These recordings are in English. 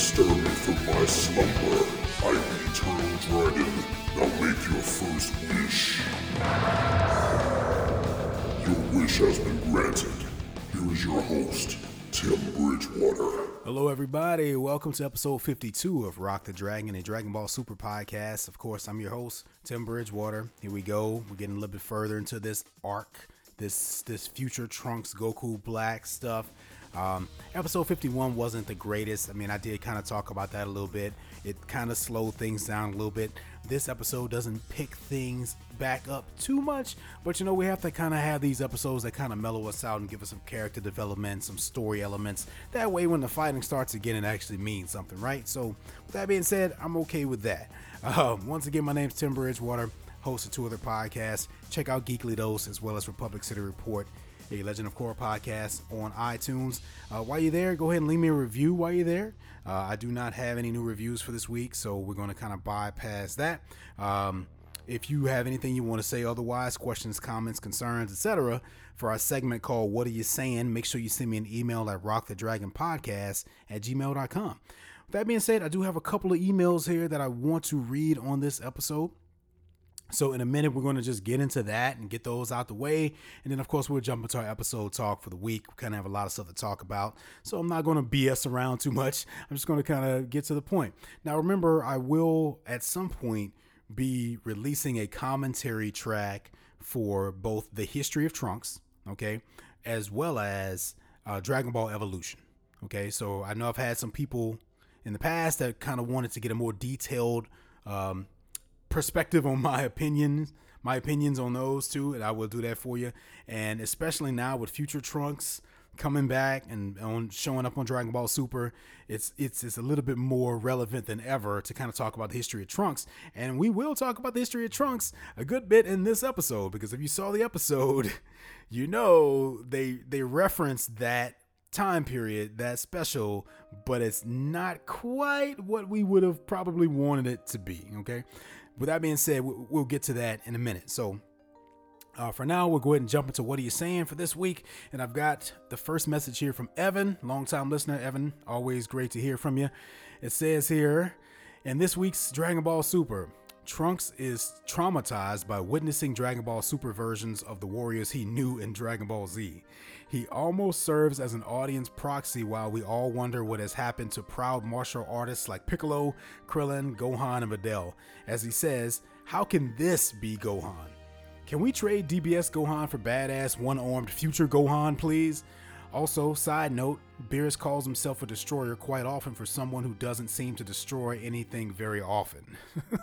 stir me from my slumber. I am the eternal dragon. Now make your first wish. Your wish has been granted. Here is your host, Tim Bridgewater. Hello, everybody. Welcome to episode 52 of Rock the Dragon, and Dragon Ball Super podcast. Of course, I'm your host, Tim Bridgewater. Here we go. We're getting a little bit further into this arc, this this future Trunks Goku Black stuff. Um, episode 51 wasn't the greatest. I mean, I did kind of talk about that a little bit. It kind of slowed things down a little bit. This episode doesn't pick things back up too much, but you know, we have to kind of have these episodes that kind of mellow us out and give us some character development, some story elements. That way, when the fighting starts again, it actually means something, right? So, with that being said, I'm okay with that. Um, once again, my name's Tim Bridgewater, host of two other podcasts. Check out Geekly Dose as well as Republic City Report a Legend of Korra podcast on iTunes. Uh, while you're there, go ahead and leave me a review while you're there. Uh, I do not have any new reviews for this week, so we're going to kind of bypass that. Um, if you have anything you want to say otherwise, questions, comments, concerns, etc., for our segment called What Are You Saying, make sure you send me an email at rockthedragonpodcast at gmail.com. With that being said, I do have a couple of emails here that I want to read on this episode. So in a minute, we're going to just get into that and get those out the way. And then, of course, we'll jump into our episode talk for the week. We kind of have a lot of stuff to talk about. So I'm not going to BS around too much. I'm just going to kind of get to the point. Now, remember, I will at some point be releasing a commentary track for both the history of Trunks, okay, as well as uh, Dragon Ball Evolution. Okay, so I know I've had some people in the past that kind of wanted to get a more detailed um, perspective on my opinions, my opinions on those two, and I will do that for you. And especially now with future Trunks coming back and on showing up on Dragon Ball Super, it's it's it's a little bit more relevant than ever to kind of talk about the history of Trunks. And we will talk about the history of Trunks a good bit in this episode because if you saw the episode, you know they they reference that time period that special but it's not quite what we would have probably wanted it to be okay with that being said, we'll get to that in a minute. So, uh, for now, we'll go ahead and jump into what are you saying for this week. And I've got the first message here from Evan, longtime listener. Evan, always great to hear from you. It says here, in this week's Dragon Ball Super, Trunks is traumatized by witnessing Dragon Ball Super versions of the warriors he knew in Dragon Ball Z. He almost serves as an audience proxy while we all wonder what has happened to proud martial artists like Piccolo, Krillin, Gohan, and Videl. As he says, how can this be Gohan? Can we trade DBS Gohan for badass one armed future Gohan, please? Also, side note, Beerus calls himself a destroyer quite often for someone who doesn't seem to destroy anything very often.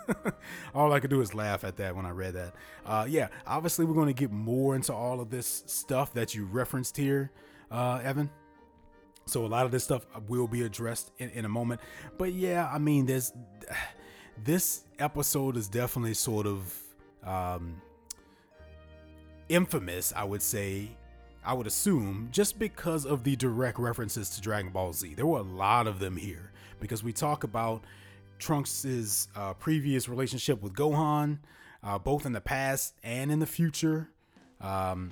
all I could do is laugh at that when I read that. Uh, yeah, obviously, we're going to get more into all of this stuff that you referenced here, uh, Evan. So, a lot of this stuff will be addressed in, in a moment. But yeah, I mean, there's this episode is definitely sort of um, infamous, I would say, I would assume, just because of the direct references to Dragon Ball Z. There were a lot of them here because we talk about Trunks' uh, previous relationship with Gohan, uh, both in the past and in the future. Um,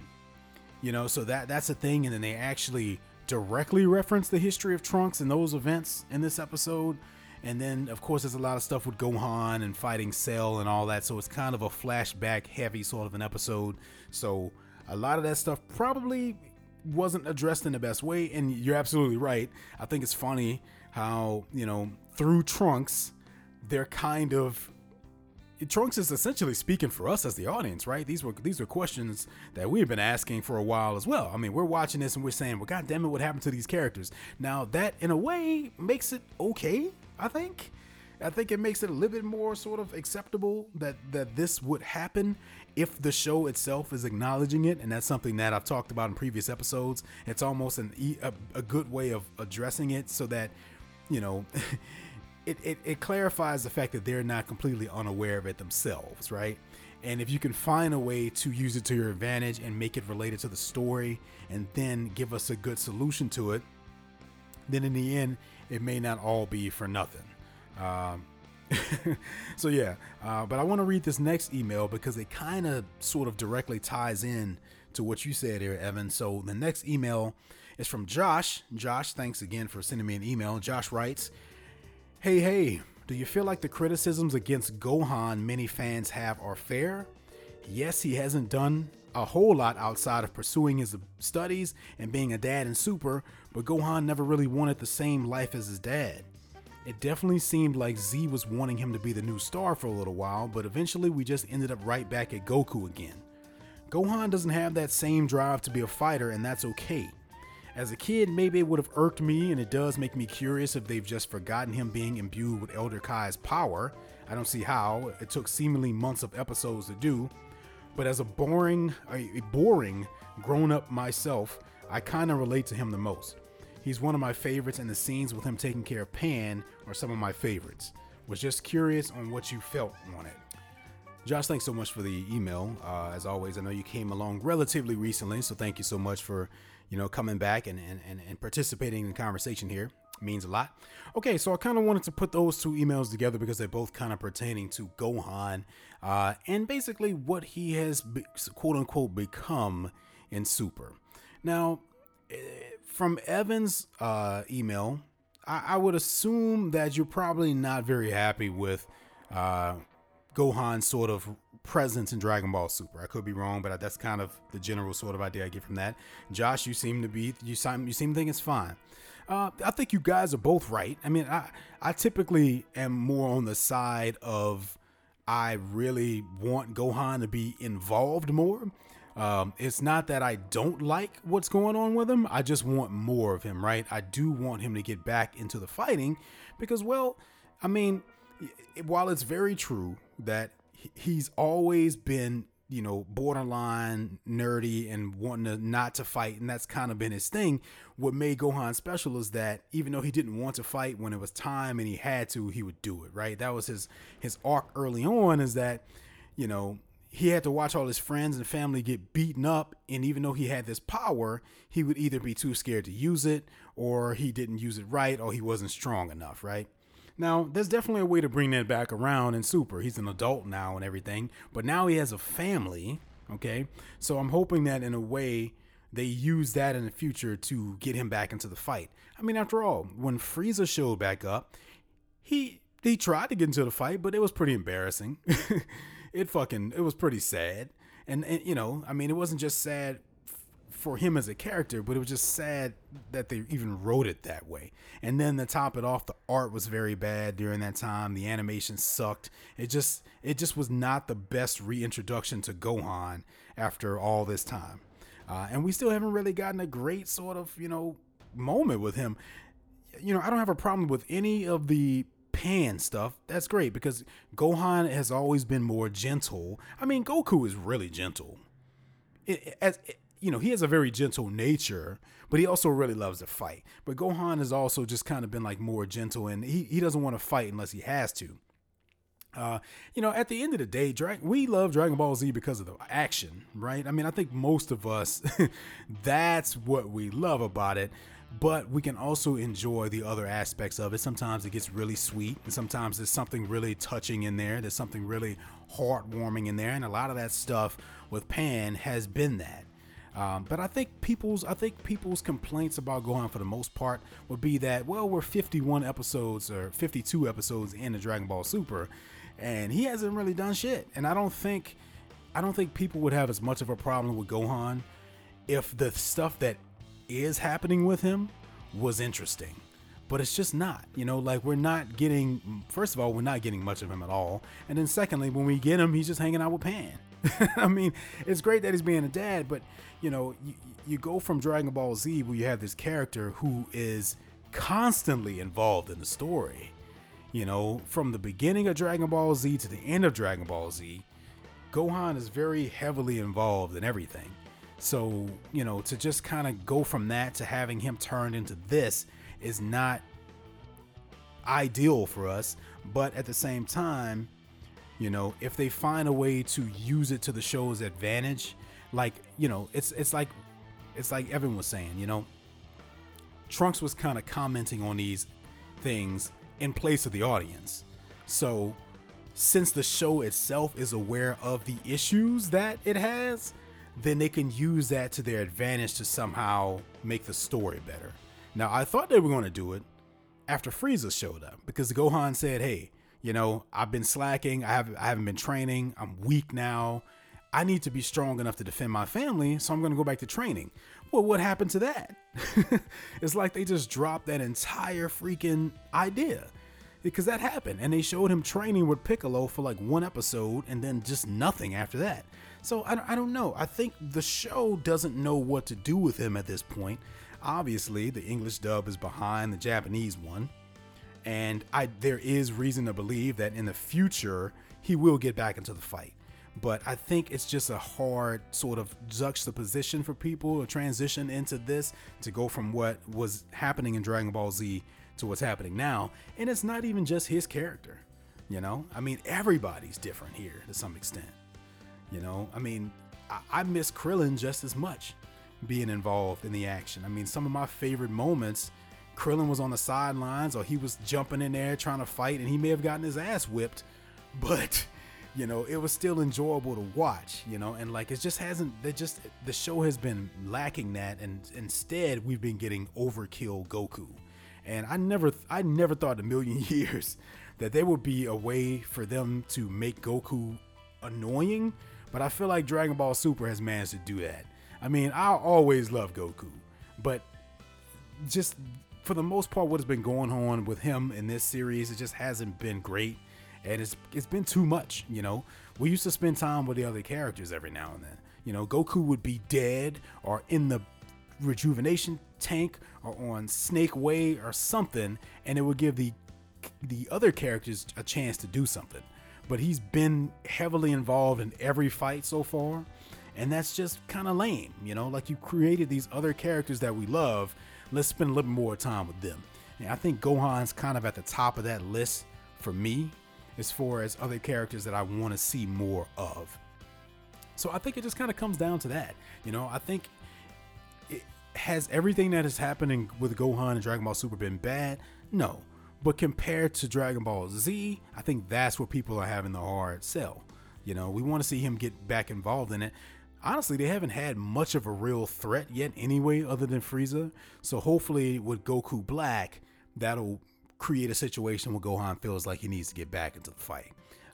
you know, so that that's a thing, and then they actually directly reference the history of Trunks and those events in this episode. And then, of course, there's a lot of stuff with Gohan and fighting Cell and all that. So it's kind of a flashback heavy sort of an episode. So a lot of that stuff probably wasn't addressed in the best way. And you're absolutely right. I think it's funny how, you know, through Trunks, they're kind of Trunks is essentially speaking for us as the audience, right? These were these were questions that we've been asking for a while as well. I mean, we're watching this and we're saying, "Well, God damn it, what happened to these characters?" Now that, in a way, makes it okay. I think, I think it makes it a little bit more sort of acceptable that that this would happen if the show itself is acknowledging it, and that's something that I've talked about in previous episodes, it's almost an a, a good way of addressing it so that you know. It, it, it clarifies the fact that they're not completely unaware of it themselves, right? And if you can find a way to use it to your advantage and make it related to the story and then give us a good solution to it, then in the end, it may not all be for nothing. Um, so yeah, uh, but I want to read this next email because it kind of sort of directly ties in to what you said here, Evan. So the next email is from Josh. Josh, thanks again for sending me an email. Josh writes, Hey, hey, do you feel like the criticisms against Gohan many fans have are fair? Yes, he hasn't done a whole lot outside of pursuing his studies and being a dad in Super, but Gohan never really wanted the same life as his dad. It definitely seemed like Z was wanting him to be the new star for a little while, but eventually we just ended up right back at Goku again. Gohan doesn't have that same drive to be a fighter, and that's okay. As a kid, maybe it would have irked me, and it does make me curious if they've just forgotten him being imbued with Elder Kai's power. I don't see how. It took seemingly months of episodes to do. But as a boring, a boring grown up myself, I kind of relate to him the most. He's one of my favorites, and the scenes with him taking care of Pan are some of my favorites. Was just curious on what you felt on it. Josh, thanks so much for the email. Uh, as always, I know you came along relatively recently, so thank you so much for you know coming back and and, and, and participating in the conversation here. It means a lot. Okay, so I kind of wanted to put those two emails together because they're both kind of pertaining to Gohan uh, and basically what he has be, quote unquote become in Super. Now, eh, from Evan's uh, email, I, I, would assume that you're probably not very happy with uh, Gohan's sort of presence in Dragon Ball Super. I could be wrong, but that's kind of the general sort of idea I get from that. Josh, you seem to be you seem you seem to think it's fine. Uh, I think you guys are both right. I mean, I I typically am more on the side of I really want Gohan to be involved more. Um, it's not that I don't like what's going on with him. I just want more of him, right? I do want him to get back into the fighting because, well, I mean, while it's very true that he's always been you know borderline nerdy and wanting to not to fight and that's kind of been his thing what made gohan special is that even though he didn't want to fight when it was time and he had to he would do it right that was his his arc early on is that you know he had to watch all his friends and family get beaten up and even though he had this power he would either be too scared to use it or he didn't use it right or he wasn't strong enough right now, there's definitely a way to bring that back around in Super. He's an adult now and everything, but now he has a family. Okay, so I'm hoping that in a way they use that in the future to get him back into the fight. I mean, after all, when Frieza showed back up, he he tried to get into the fight, but it was pretty embarrassing. it fucking it was pretty sad. And, and you know, I mean, it wasn't just sad for him as a character, but it was just sad that they even wrote it that way. And then to top it off, the art was very bad during that time. The animation sucked. It just it just was not the best reintroduction to Gohan after all this time. Uh, and we still haven't really gotten a great sort of you know moment with him. You know, I don't have a problem with any of the Pan stuff. That's great because Gohan has always been more gentle. I mean, Goku is really gentle. It, as it, you know, he has a very gentle nature, but he also really loves to fight. But Gohan has also just kind of been like more gentle and he, he doesn't want to fight unless he has to. Uh, you know, at the end of the day, we love Dragon Ball Z because of the action, right? I mean, I think most of us, that's what we love about it. But we can also enjoy the other aspects of it. Sometimes it gets really sweet, and sometimes there's something really touching in there. There's something really heartwarming in there, and a lot of that stuff with Pan has been that. Um, but I think people's I think people's complaints about Gohan for the most part would be that well we're 51 episodes or 52 episodes in the Dragon Ball Super, and he hasn't really done shit. And I don't think I don't think people would have as much of a problem with Gohan if the stuff that is happening with him was interesting. But it's just not, you know, like we're not getting, first of all, we're not getting much of him at all. And then secondly, when we get him, he's just hanging out with Pan. I mean, it's great that he's being a dad, but you know, you, you go from Dragon Ball Z where you have this character who is constantly involved in the story. You know, from the beginning of Dragon Ball Z to the end of Dragon Ball Z, Gohan is very heavily involved in everything. So, you know, to just kind of go from that to having him turned into this is not ideal for us. But at the same time, you know, if they find a way to use it to the show's advantage, like, you know, it's it's like it's like Evan was saying, you know, Trunks was kind of commenting on these things in place of the audience. So, since the show itself is aware of the issues that it has, then they can use that to their advantage to somehow make the story better. Now, I thought they were going to do it after Frieza showed up because Gohan said, "Hey, you know, I've been slacking. I have I haven't been training. I'm weak now. I need to be strong enough to defend my family, so I'm going to go back to training." Well, what happened to that? it's like they just dropped that entire freaking idea because that happened and they showed him training with Piccolo for like one episode and then just nothing after that. So I, I don't know. I think the show doesn't know what to do with him at this point. Obviously, the English dub is behind the Japanese one, and I there is reason to believe that in the future he will get back into the fight. But I think it's just a hard sort of juxtaposition for people to transition into this to go from what was happening in Dragon Ball Z to what's happening now. And it's not even just his character, you know? I mean, everybody's different here to some extent. You know, I mean, I, I miss Krillin just as much being involved in the action. I mean, some of my favorite moments, Krillin was on the sidelines or he was jumping in there trying to fight and he may have gotten his ass whipped, but you know, it was still enjoyable to watch, you know, and like it just hasn't they just the show has been lacking that and instead we've been getting overkill Goku. And I never I never thought a million years that there would be a way for them to make Goku annoying but I feel like Dragon Ball Super has managed to do that. I mean, I always love Goku, but just for the most part, what has been going on with him in this series, it just hasn't been great, and it's it's been too much. You know, we used to spend time with the other characters every now and then. You know, Goku would be dead or in the rejuvenation tank or on Snake Way or something, and it would give the the other characters a chance to do something but he's been heavily involved in every fight so far. And that's just kind of lame, you know? Like you created these other characters that we love. Let's spend a little more time with them. And I think Gohan's kind of at the top of that list for me as far as other characters that I want to see more of. So I think it just kind of comes down to that. You know, I think it has everything that is happening with Gohan and Dragon Ball Super been bad? No. But compared to Dragon Ball Z, I think that's where people are having the hard sell. You know, we want to see him get back involved in it. Honestly, they haven't had much of a real threat yet, anyway, other than Frieza. So hopefully, with Goku Black, that'll create a situation where Gohan feels like he needs to get back into the fight.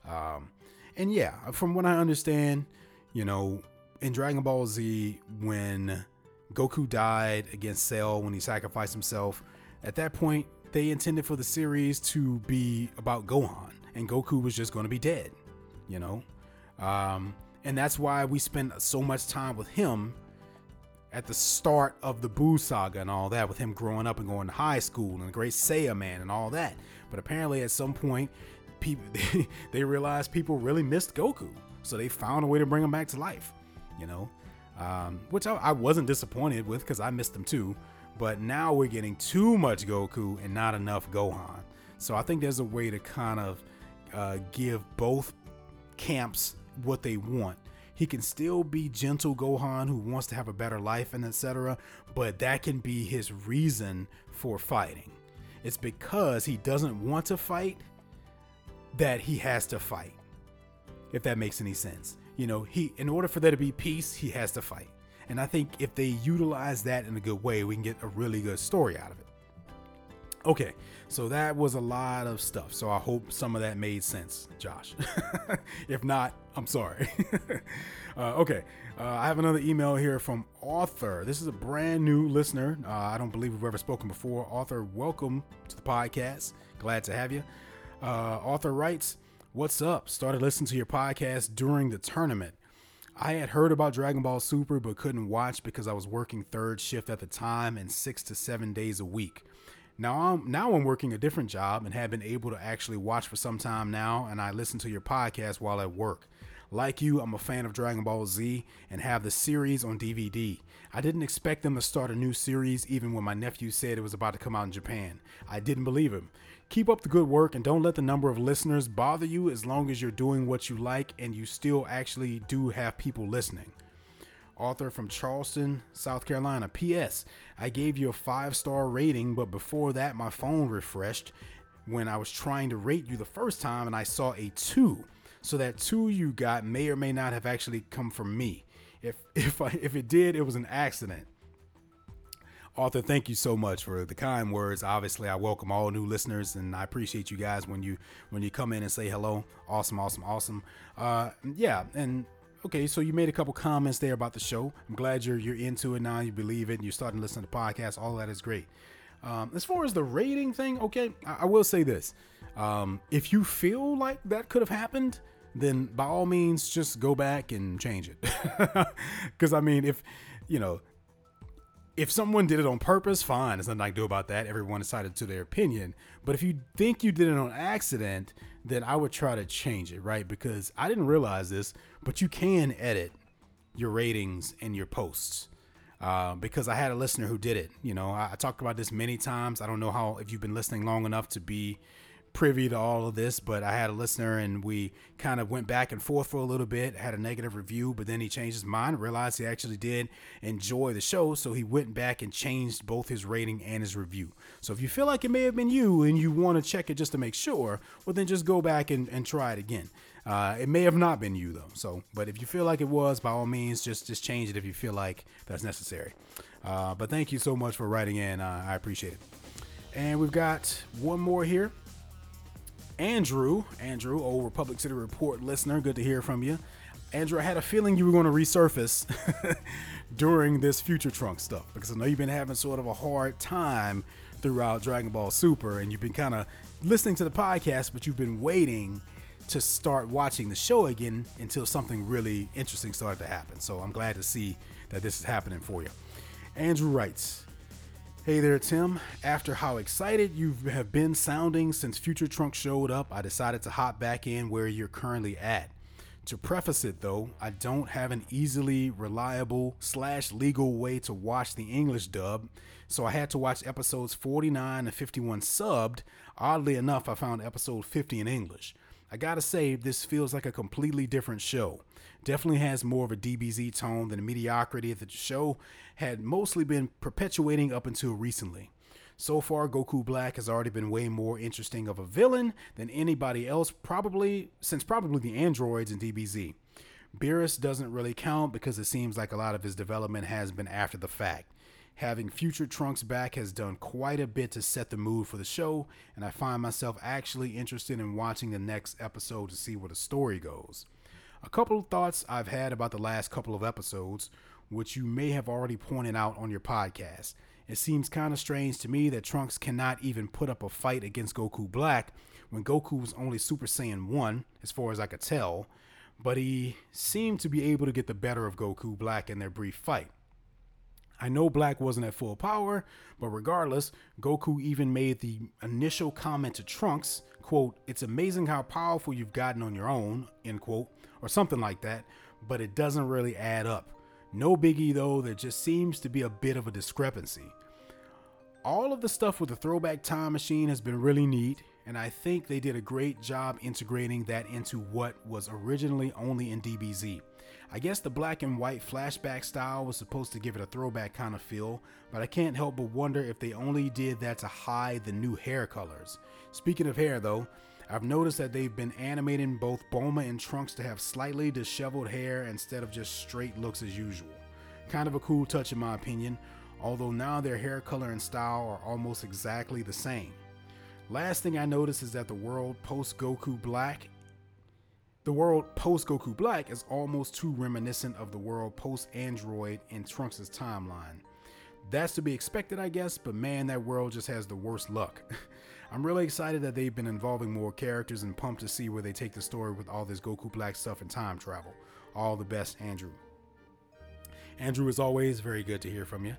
Um, and yeah, from what I understand, you know, in Dragon Ball Z, when Goku died against Cell, when he sacrificed himself, at that point, they intended for the series to be about Gohan, and Goku was just going to be dead, you know? Um, and that's why we spend so much time with him at the start of the Buu saga and all that, with him growing up and going to high school and the Great Saiyaman and all that. But apparently, at some point, people they, they realized people really missed Goku, so they found a way to bring him back to life, you know? Um, which I, I wasn't disappointed with because I missed him too. But now we're getting too much Goku and not enough Gohan. So I think there's a way to kind of uh, give both camps what they want. He can still be gentle Gohan who wants to have a better life and etc. But that can be his reason for fighting. It's because he doesn't want to fight that he has to fight. If that makes any sense. You know, he in order for there to be peace, he has to fight. And I think if they utilize that in a good way, we can get a really good story out of it. Okay, so that was a lot of stuff. So I hope some of that made sense, Josh. if not, I'm sorry. uh, okay, uh, I have another email here from Arthur. This is a brand new listener. Uh, I don't believe we've ever spoken before. Arthur, welcome to the podcast. Glad to have you. Uh, Arthur writes, What's up? Started listening to your podcast during the tournament. I had heard about Dragon Ball Super but couldn't watch because I was working third shift at the time and six to seven days a week. Now I'm now I'm working a different job and have been able to actually watch for some time now, and I listen to your podcast while at work. Like you, I'm a fan of Dragon Ball Z and have the series on DVD. I didn't expect them to start a new series even when my nephew said it was about to come out in Japan. I didn't believe him. Keep up the good work and don't let the number of listeners bother you as long as you're doing what you like and you still actually do have people listening. Arthur from Charleston, South Carolina. P.S. I gave you a five star rating, but before that, my phone refreshed when I was trying to rate you the first time and I saw a two. So that two you got may or may not have actually come from me. If if I, if it did, it was an accident. Arthur, thank you so much for the kind words. Obviously, I welcome all new listeners, and I appreciate you guys when you when you come in and say hello. Awesome, awesome, awesome. Uh, yeah, and okay, so you made a couple comments there about the show. I'm glad you're you're into it now. You believe it. And you're starting to listen to podcasts. All that is great. Um, as far as the rating thing, okay, I, I will say this: um, if you feel like that could have happened, then by all means, just go back and change it. Because I mean, if you know, if someone did it on purpose, fine. There's nothing I can do about that. Everyone decided to their opinion. But if you think you did it on accident, then I would try to change it, right? Because I didn't realize this, but you can edit your ratings and your posts. Uh, because I had a listener who did it. You know, I, I talked about this many times. I don't know how if you've been listening long enough to be privy to all of this, but I had a listener and we kind of went back and forth for a little bit, had a negative review, but then he changed his mind, realized he actually did enjoy the show. So he went back and changed both his rating and his review. So if you feel like it may have been you and you want to check it just to make sure, well, then just go back and, and try it again. Uh, it may have not been you though. So, but if you feel like it was, by all means, just just change it if you feel like that's necessary. Uh, but thank you so much for writing in. Uh, I appreciate it. And we've got one more here. Andrew, Andrew, old Republic City Report listener, good to hear from you. Andrew, I had a feeling you were going to resurface during this Future Trunk stuff because I know you've been having sort of a hard time throughout Dragon Ball Super and you've been kind of listening to the podcast, but you've been waiting to start watching the show again until something really interesting started to happen. So I'm glad to see that this is happening for you. Andrew writes, Hey there, Tim. After how excited you have been sounding since Future Trunk showed up, I decided to hop back in where you're currently at. To preface it though, I don't have an easily reliable slash legal way to watch the English dub, so I had to watch episodes 49 and 51 subbed. Oddly enough, I found episode 50 in English. I gotta say, this feels like a completely different show definitely has more of a DBZ tone than the mediocrity that the show had mostly been perpetuating up until recently. So far, Goku Black has already been way more interesting of a villain than anybody else, probably since probably the androids in DBZ. Beerus doesn't really count because it seems like a lot of his development has been after the fact. Having Future Trunks back has done quite a bit to set the mood for the show, and I find myself actually interested in watching the next episode to see where the story goes. A couple of thoughts I've had about the last couple of episodes, which you may have already pointed out on your podcast. It seems kind of strange to me that Trunks cannot even put up a fight against Goku Black when Goku was only Super Saiyan 1, as far as I could tell, but he seemed to be able to get the better of Goku Black in their brief fight. I know Black wasn't at full power, but regardless, Goku even made the initial comment to Trunks, quote, "It's amazing how powerful you've gotten on your own," end quote, or something like that, but it doesn't really add up. No biggie though, there just seems to be a bit of a discrepancy. All of the stuff with the throwback time machine has been really neat, and I think they did a great job integrating that into what was originally only in DBZ. I guess the black and white flashback style was supposed to give it a throwback kind of feel, but I can't help but wonder if they only did that to hide the new hair colors. Speaking of hair though, I've noticed that they've been animating both Bulma and Trunks to have slightly disheveled hair instead of just straight looks as usual. Kind of a cool touch in my opinion, although now their hair color and style are almost exactly the same. Last thing I noticed is that the world post Goku Black the world post Goku Black is almost too reminiscent of the world post Android in Trunks' timeline. That's to be expected, I guess, but man, that world just has the worst luck. I'm really excited that they've been involving more characters and pumped to see where they take the story with all this Goku Black stuff and time travel. All the best, Andrew. Andrew, is always, very good to hear from you.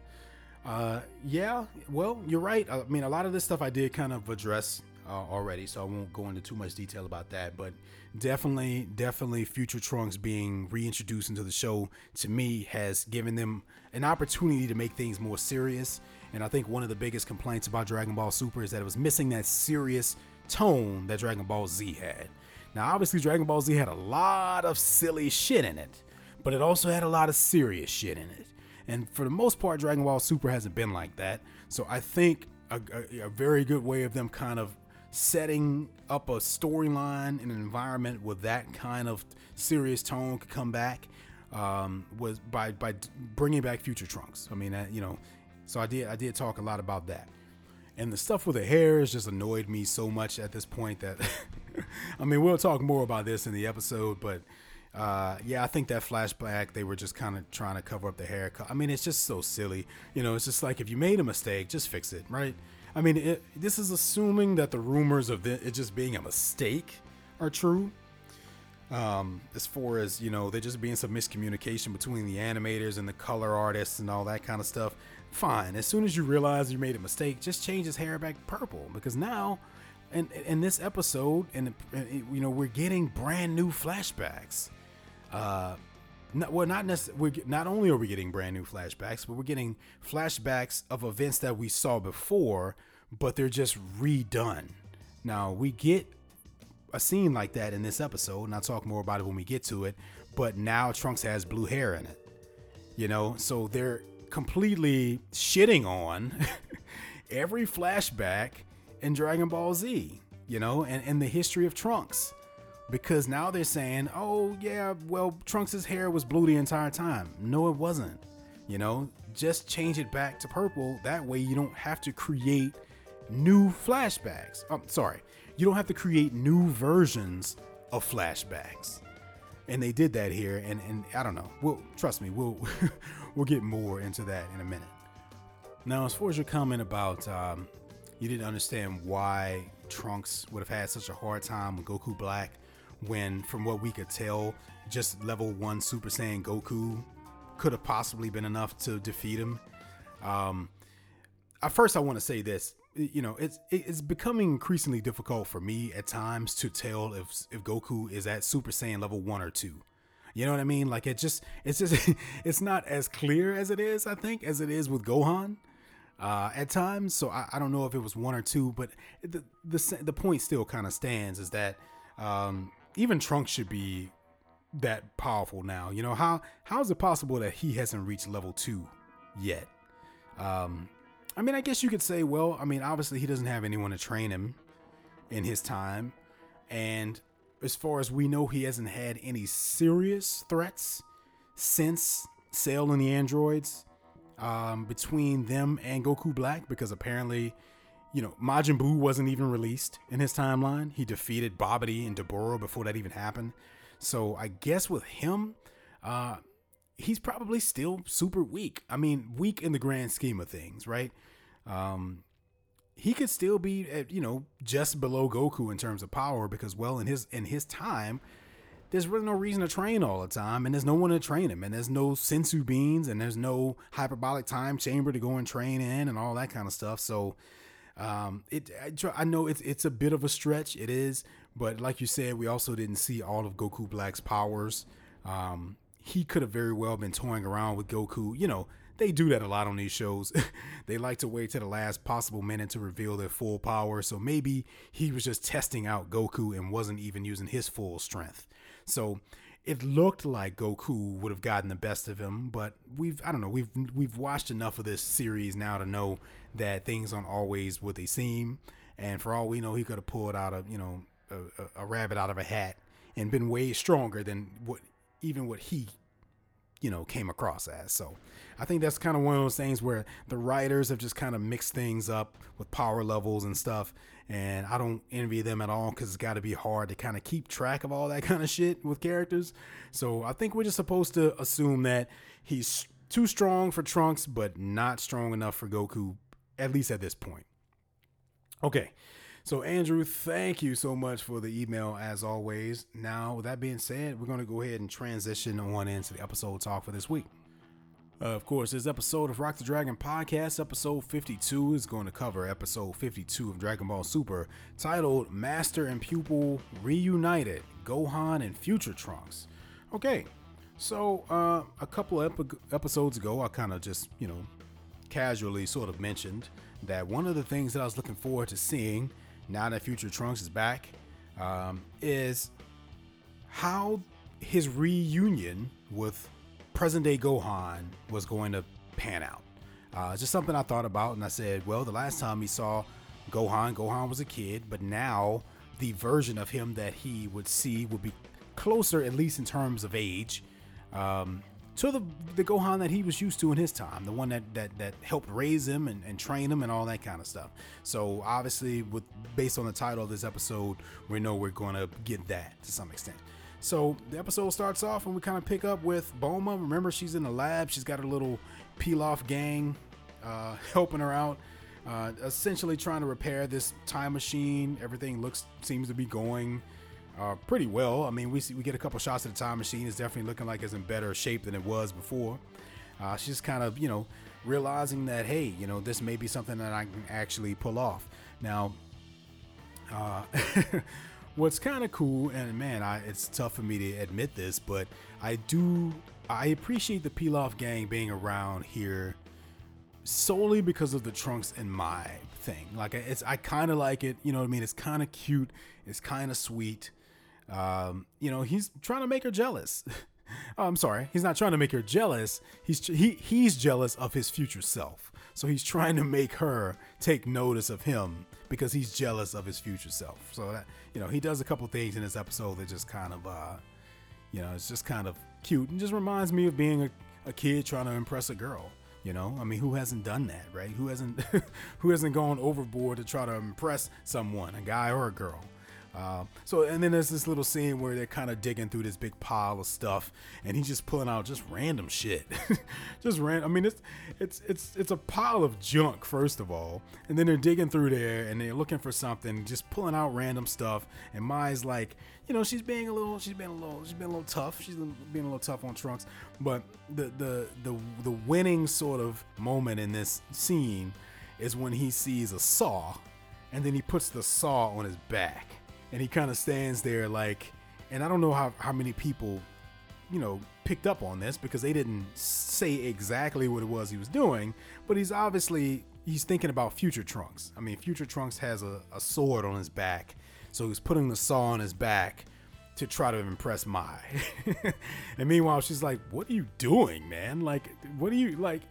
Uh, yeah, well, you're right. I mean, a lot of this stuff I did kind of address uh, already, so I won't go into too much detail about that. But definitely, definitely, Future Trunks being reintroduced into the show to me has given them an opportunity to make things more serious and I think one of the biggest complaints about Dragon Ball Super is that it was missing that serious tone that Dragon Ball Z had. Now, obviously, Dragon Ball Z had a lot of silly shit in it, but it also had a lot of serious shit in it. And for the most part, Dragon Ball Super hasn't been like that. So I think a, a, a very good way of them kind of setting up a storyline in an environment with that kind of serious tone could come back um, was by by bringing back Future Trunks. I mean, you know, So I did I did talk a lot about that. And the stuff with the hair has just annoyed me so much at this point that I mean we'll talk more about this in the episode, but uh, yeah, I think that flashback they were just kind of trying to cover up the hair. I mean, it's just so silly. You know, it's just like if you made a mistake, just fix it, right? I mean, it, this is assuming that the rumors of it just being a mistake are true. Um, as far as you know, there just being some miscommunication between the animators and the color artists and all that kind of stuff. Fine. As soon as you realize you made a mistake, just change his hair back purple because now, in in this episode, and you know, we're getting brand new flashbacks. Uh, not, well, not necessarily. Not only are we getting brand new flashbacks, but we're getting flashbacks of events that we saw before, but they're just redone. Now we get a scene like that in this episode, and I'll talk more about it when we get to it. But now Trunks has blue hair in it, you know, so they're completely shitting on every flashback in Dragon Ball Z, you know, and, and the history of Trunks because now they're saying, "Oh yeah, well Trunks' hair was blue the entire time." No, it wasn't. You know, just change it back to purple. That way, you don't have to create new flashbacks. I'm oh, sorry, you don't have to create new versions of flashbacks. And they did that here, and and I don't know. Well, trust me, we'll we'll get more into that in a minute. Now, as far as your comment about um, you didn't understand why Trunks would have had such a hard time with Goku Black, when, from what we could tell, just level one Super Saiyan Goku could have possibly been enough to defeat him. Um, at first, I want to say this. You know, it's it's becoming increasingly difficult for me at times to tell if if Goku is at Super Saiyan level one or two. You know what I mean? Like it just it's just it's not as clear as it is, I think, as it is with Gohan. Uh, at times, so I, I don't know if it was one or two, but the the the point still kind of stands is that um, even Trunks should be that powerful now. You know how how is it possible that he hasn't reached level two yet? Um, I mean, I guess you could say, well, I mean, obviously he doesn't have anyone to train him in his time, and as far as we know, he hasn't had any serious threats since Cell and the androids um, between them and Goku Black, because apparently you know, Majin Buu wasn't even released in his timeline. He defeated Babidi and Dabura before that even happened. So I guess with him, uh, he's probably still super weak. I mean, weak in the grand scheme of things, right? Um, he could still be at, you know, just below Goku in terms of power because, well, in his in his time, there's really no reason to train all the time, and there's no one to train him, and there's no senzu beans, and there's no hyperbolic time chamber to go and train in, and all that kind of stuff. So um, it I, know it's it's a bit of a stretch. It is, but like you said, we also didn't see all of Goku Black's powers. Um, he could have very well been toying around with Goku. You know, they do that a lot on these shows. they like to wait to the last possible minute to reveal their full power. So maybe he was just testing out Goku and wasn't even using his full strength. So it looked like Goku would have gotten the best of him, but we've I don't know we've we've watched enough of this series now to know that things aren't always what they seem, and for all we know, he could have pulled out a you know a, a rabbit out of a hat and been way stronger than what even what he you know came across as. So I think that's kind of one of those things where the writers have just kind of mixed things up with power levels and stuff and I don't envy them at all because it's got to be hard to kind of keep track of all that kind of shit with characters. So I think we're just supposed to assume that he's too strong for Trunks, but not strong enough for Goku, at least at this point. Okay. So, Andrew, thank you so much for the email as always. Now, with that being said, we're going to go ahead and transition on into the episode talk for this week. Uh, of course, this episode of Rock the Dragon podcast, episode 52, is going to cover episode 52 of Dragon Ball Super, titled Master and Pupil Reunited Gohan and Future Trunks. Okay, so uh, a couple ep- episodes ago, I kind of just, you know, casually sort of mentioned that one of the things that I was looking forward to seeing now that Future Trunks is back um, is how his reunion with present day Gohan was going to pan out. Uh, just something I thought about, and I said, well, the last time we saw Gohan, Gohan was a kid, but now the version of him that he would see would be closer, at least in terms of age. Um, to the the Gohan that he was used to in his time, the one that that that helped raise him and, and train him and all that kind of stuff. So obviously, with based on the title of this episode, we know we're going to get that to some extent. So the episode starts off and we kind of pick up with Bulma. Remember, she's in the lab. She's got her little Pilaf gang uh, helping her out, uh, essentially trying to repair this time machine. Everything looks seems to be going uh, pretty well. I mean, we see, we get a couple shots of the time machine. It's definitely looking like it's in better shape than it was before. Uh, she's kind of you know realizing that hey, you know this may be something that I can actually pull off. Now, uh, what's kind of cool, and man, I, it's tough for me to admit this, but I do I appreciate the Pilaf gang being around here solely because of the Trunks and Mai thing. Like it's I kind of like it, you know what I mean? It's kind of cute, it's kind of sweet. Um, you know, he's trying to make her jealous. oh, I'm sorry, he's not trying to make her jealous. He's he he's jealous of his future self. So he's trying to make her take notice of him because he's jealous of his future self. So that you know, he does a couple things in this episode that just kind of uh you know, it's just kind of cute and just reminds me of being a, a kid trying to impress a girl. You know, I mean, who hasn't done that, right? Who hasn't, who hasn't gone overboard to try to impress someone, a guy or a girl? Uh, so and then there's this little scene where they're kind of digging through this big pile of stuff, and he's just pulling out just random shit, just random. I mean, it's it's it's it's a pile of junk first of all, and then they're digging through there and they're looking for something, just pulling out random stuff. And Mai's like, you know, she's being a little, she's been a little, she's been a little tough. She's being a little tough on Trunks, but the the the the winning sort of moment in this scene is when he sees a saw, and then he puts the saw on his back and he kind of stands there like and i don't know how, how many people you know picked up on this because they didn't say exactly what it was he was doing but he's obviously he's thinking about future trunks i mean future trunks has a, a sword on his back so he's putting the saw on his back to try to impress Mai. and meanwhile, she's like, "What are you doing, man? Like, what are you like?"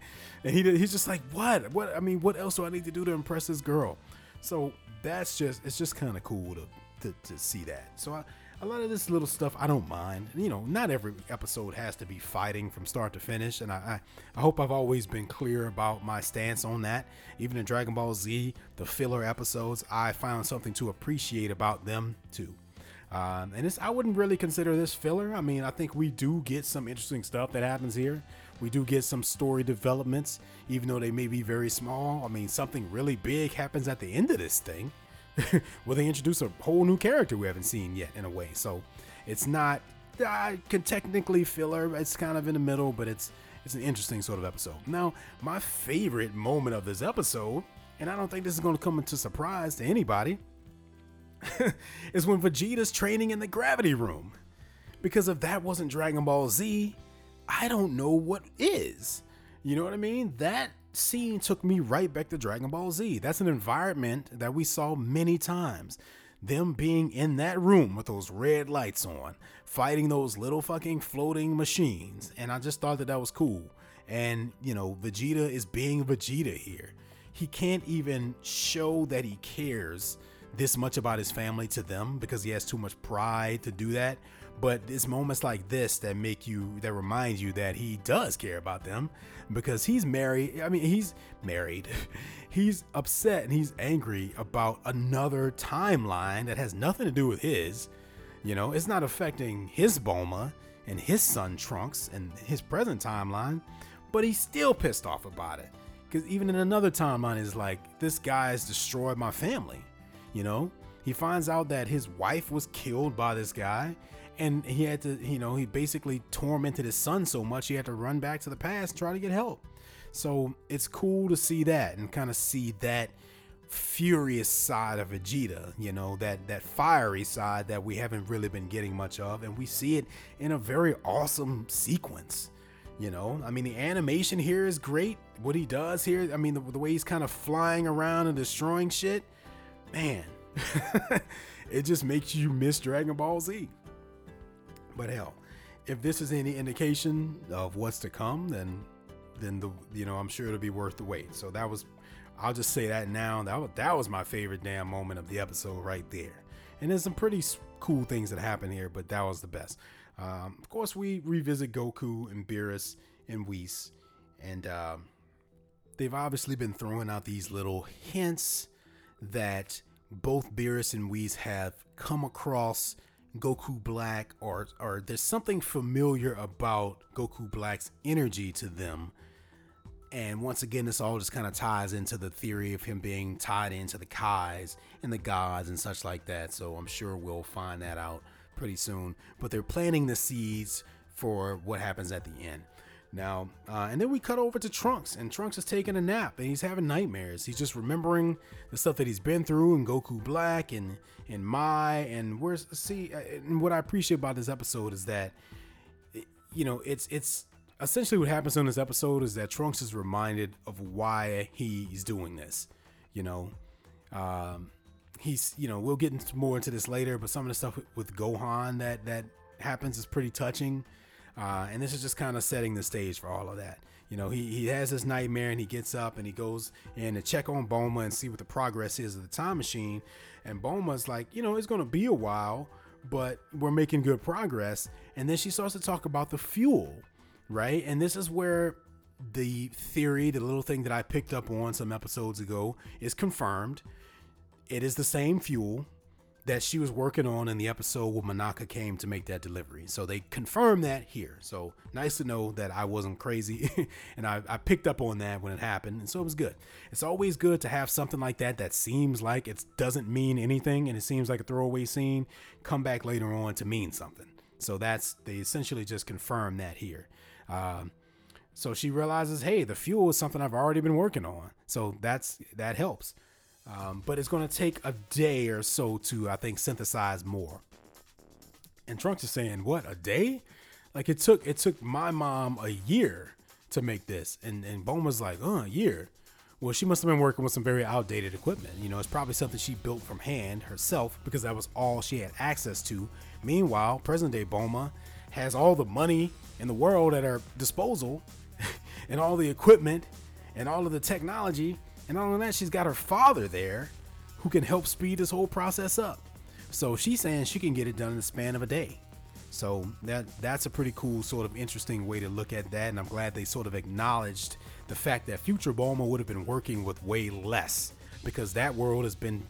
And he he's just like, "What? What? I mean, what else do I need to do to impress this girl?" So that's just it's just kind of cool to to, to see that. So I, a lot of this little stuff I don't mind. You know, not every episode has to be fighting from start to finish, and I, I, I hope I've always been clear about my stance on that. Even in Dragon Ball Z, the filler episodes, I found something to appreciate about them too. Um, and it's I wouldn't really consider this filler. I mean, I think we do get some interesting stuff that happens here. We do get some story developments, even though they may be very small. I mean, something really big happens at the end of this thing. well, they introduce a whole new character we haven't seen yet in a way. So it's not uh, can technically filler. It's kind of in the middle, but it's it's an interesting sort of episode. Now, my favorite moment of this episode, and I don't think this is going to come into surprise to anybody, is when Vegeta's training in the gravity room. Because if that wasn't Dragon Ball Z, I don't know what is. You know what I mean? That scene took me right back to Dragon Ball Z. That's an environment that we saw many times. Them being in that room with those red lights on, fighting those little fucking floating machines. And I just thought that that was cool. And, you know, Vegeta is being Vegeta here. He can't even show that he cares this much about his family to them because he has too much pride to do that but it's moments like this that make you that remind you that he does care about them because he's married i mean he's married. He's upset and he's angry about another timeline that has nothing to do with his. You know it's not affecting his Bulma and his son trunks and his present timeline but he's still pissed off about it. Because even in another timeline is like this guy's destroyed my family you know he finds out that his wife was killed by this guy and he had to you know he basically tormented his son so much he had to run back to the past try to get help so it's cool to see that and kind of see that furious side of Vegeta, you know, that that fiery side that we haven't really been getting much of and we see it in a very awesome sequence. You know, I mean the animation here is great. What he does here, I mean the, the way he's kind of flying around and destroying shit, man. it just makes you miss Dragon Ball Z. But hell, if this is any indication of what's to come, then then the you know I'm sure it'll be worth the wait. So that was, I'll just say that now. That was, that was my favorite damn moment of the episode right there. And there's some pretty cool things that happen here, but that was the best. Um, of course, we revisit Goku and Beerus and Whis, and um, they've obviously been throwing out these little hints that both Beerus and Whis have come across Goku Black, or or there's something familiar about Goku Black's energy to them. And once again, this all just kind of ties into the theory of him being tied into the Kais and the gods and such like that. So I'm sure we'll find that out pretty soon. But they're planting the seeds for what happens at the end. Now, uh, and then we cut over to Trunks, and Trunks is taking a nap, and he's having nightmares. He's just remembering the stuff that he's been through, and Goku Black, and and Mai, and where's see, uh, and what I appreciate about this episode is that, you know, it's it's essentially what happens in this episode is that Trunks is reminded of why he's doing this. You know, um, he's you know we'll get into more into this later, but some of the stuff with Gohan that that happens is pretty touching. Uh, and this is just kind of setting the stage for all of that. You know, he, he has this nightmare and he gets up and he goes in to check on Bulma and see what the progress is of the time machine. And Bulma's like, you know, it's going to be a while, but we're making good progress. And then she starts to talk about the fuel, right? And this is where the theory, the little thing that I picked up on some episodes ago, is confirmed. It is the same fuel that she was working on in the episode where Monaka came to make that delivery. So they confirmed that here. So nice to know that I wasn't crazy and I, I, picked up on that when it happened. And so it was good. It's always good to have something like that that seems like it doesn't mean anything and it seems like a throwaway scene come back later on to mean something. So that's, they essentially just confirmed that here. Um, so she realizes, hey, the fuel is something I've already been working on. So that's, that helps. Um, but it's going to take a day or so to, I think, synthesize more. And Trunks is saying, "What a day? Like it took it took my mom a year to make this." And and Bulma's like, "Uh, a year." Well, she must have been working with some very outdated equipment. You know, it's probably something she built from hand herself because that was all she had access to. Meanwhile, present day Bulma has all the money in the world at her disposal and all the equipment and all of the technology and not only that, she's got her father there who can help speed this whole process up. So she's saying she can get it done in the span of a day. So that that's a pretty cool sort of interesting way to look at that. And I'm glad they sort of acknowledged the fact that future Bulma would have been working with way less because that world has been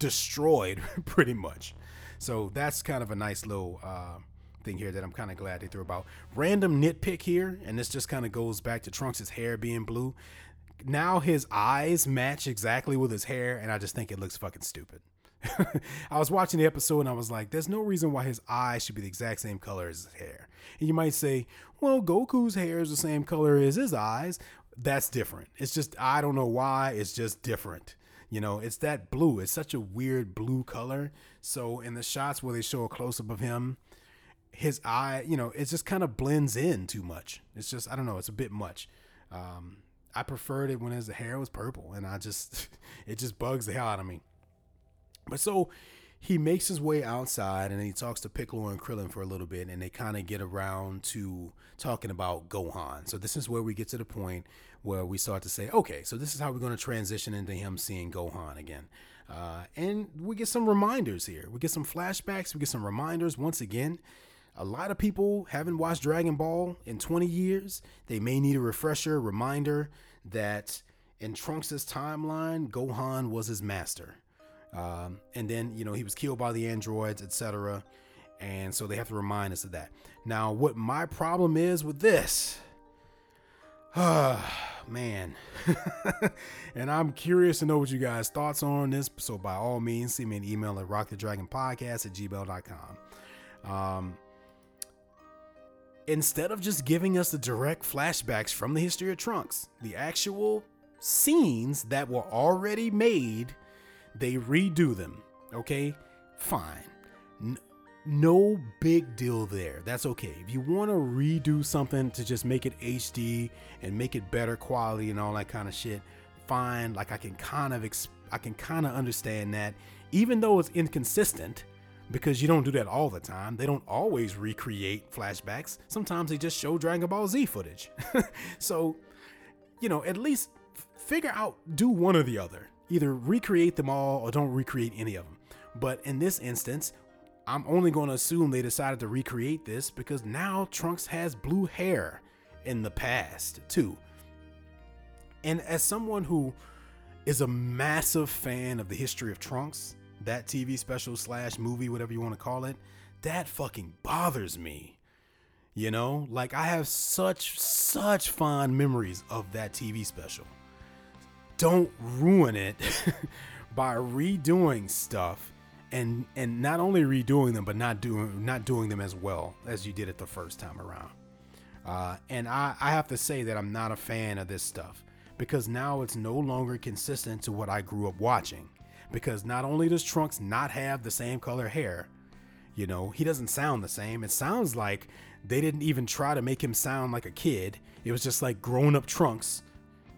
destroyed pretty much. So that's kind of a nice little uh, thing here that I'm kind of glad they threw about. Random nitpick here, and this just kind of goes back to Trunks' hair being blue now his eyes match exactly with his hair, and I just think it looks fucking stupid. I was watching the episode and I was like, there's no reason why his eyes should be the exact same color as his hair. And you might say, well, Goku's hair is the same color as his eyes. That's different. It's just, I don't know why, it's just different. You know, it's that blue. It's such a weird blue color. So in the shots where they show a close up of him, his eye, you know, it just kind of blends in too much. It's just, I don't know, it's a bit much. Um, I preferred it when his hair was purple, and I just it just bugs the hell out of me. But so he makes his way outside and he talks to Piccolo and Krillin for a little bit, and they kind of get around to talking about Gohan. So this is where we get to the point where we start to say, okay, so this is how we're going to transition into him seeing Gohan again. Uh, and we get some reminders here. We get some flashbacks. We get some reminders once again a lot of people haven't watched Dragon Ball in 20 years. They may need a refresher, reminder that in Trunks' timeline, Gohan was his master. Um, and then, you know, he was killed by the androids, etc. And so they have to remind us of that. Now, what my problem is with this, ah, man. and I'm curious to know what you guys' thoughts on this. So by all means, send me an email at rockthedragonpodcast at gmail.com. Um, instead of just giving us the direct flashbacks from the history of Trunks, the actual scenes that were already made, they redo them. Okay, fine. N- no big deal there. That's okay. If you want to redo something to just make it HD and make it better quality and all that kind of shit, fine. Like I can kind of exp- I can kind of understand that even though it's inconsistent because you don't do that all the time. They don't always recreate flashbacks. Sometimes they just show Dragon Ball Z footage. so, you know, at least figure out, do one or the other. Either recreate them all or don't recreate any of them. But in this instance, I'm only going to assume they decided to recreate this because now Trunks has blue hair in the past too. And as someone who is a massive fan of the history of Trunks, that TV special slash movie, whatever you want to call it, that fucking bothers me. You know, like I have such, such fond memories of that TV special. Don't ruin it by redoing stuff and and not only redoing them but not doing not doing them as well as you did it the first time around uh, and I, I have to say that i'm not a fan of this stuff because now it's no longer consistent to what i grew up watching because not only does trunks not have the same color hair you know he doesn't sound the same. It sounds like they didn't even try to make him sound like a kid. It was just like grown-up trunks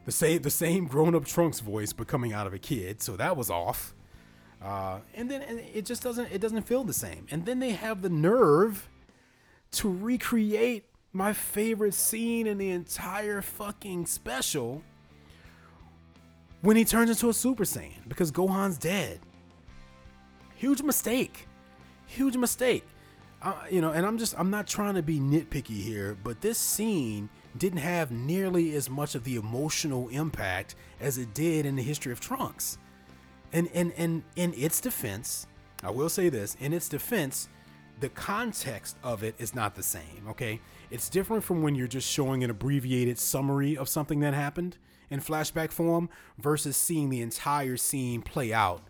the same the same grown-up trunks voice but coming out of a kid. So that was off. Uh, and then it just doesn't it doesn't feel the same. And then they have the nerve to recreate my favorite scene in the entire fucking special when he turns into a Super Saiyan because Gohan's dead. Huge mistake. Huge mistake. Uh, you know, and I'm just I'm not trying to be nitpicky here, but this scene didn't have nearly as much of the emotional impact as it did in the history of Trunks. And and and in its defense, I will say this, in its defense, the context of it is not the same, okay? It's different from when you're just showing an abbreviated summary of something that happened in flashback form versus seeing the entire scene play out,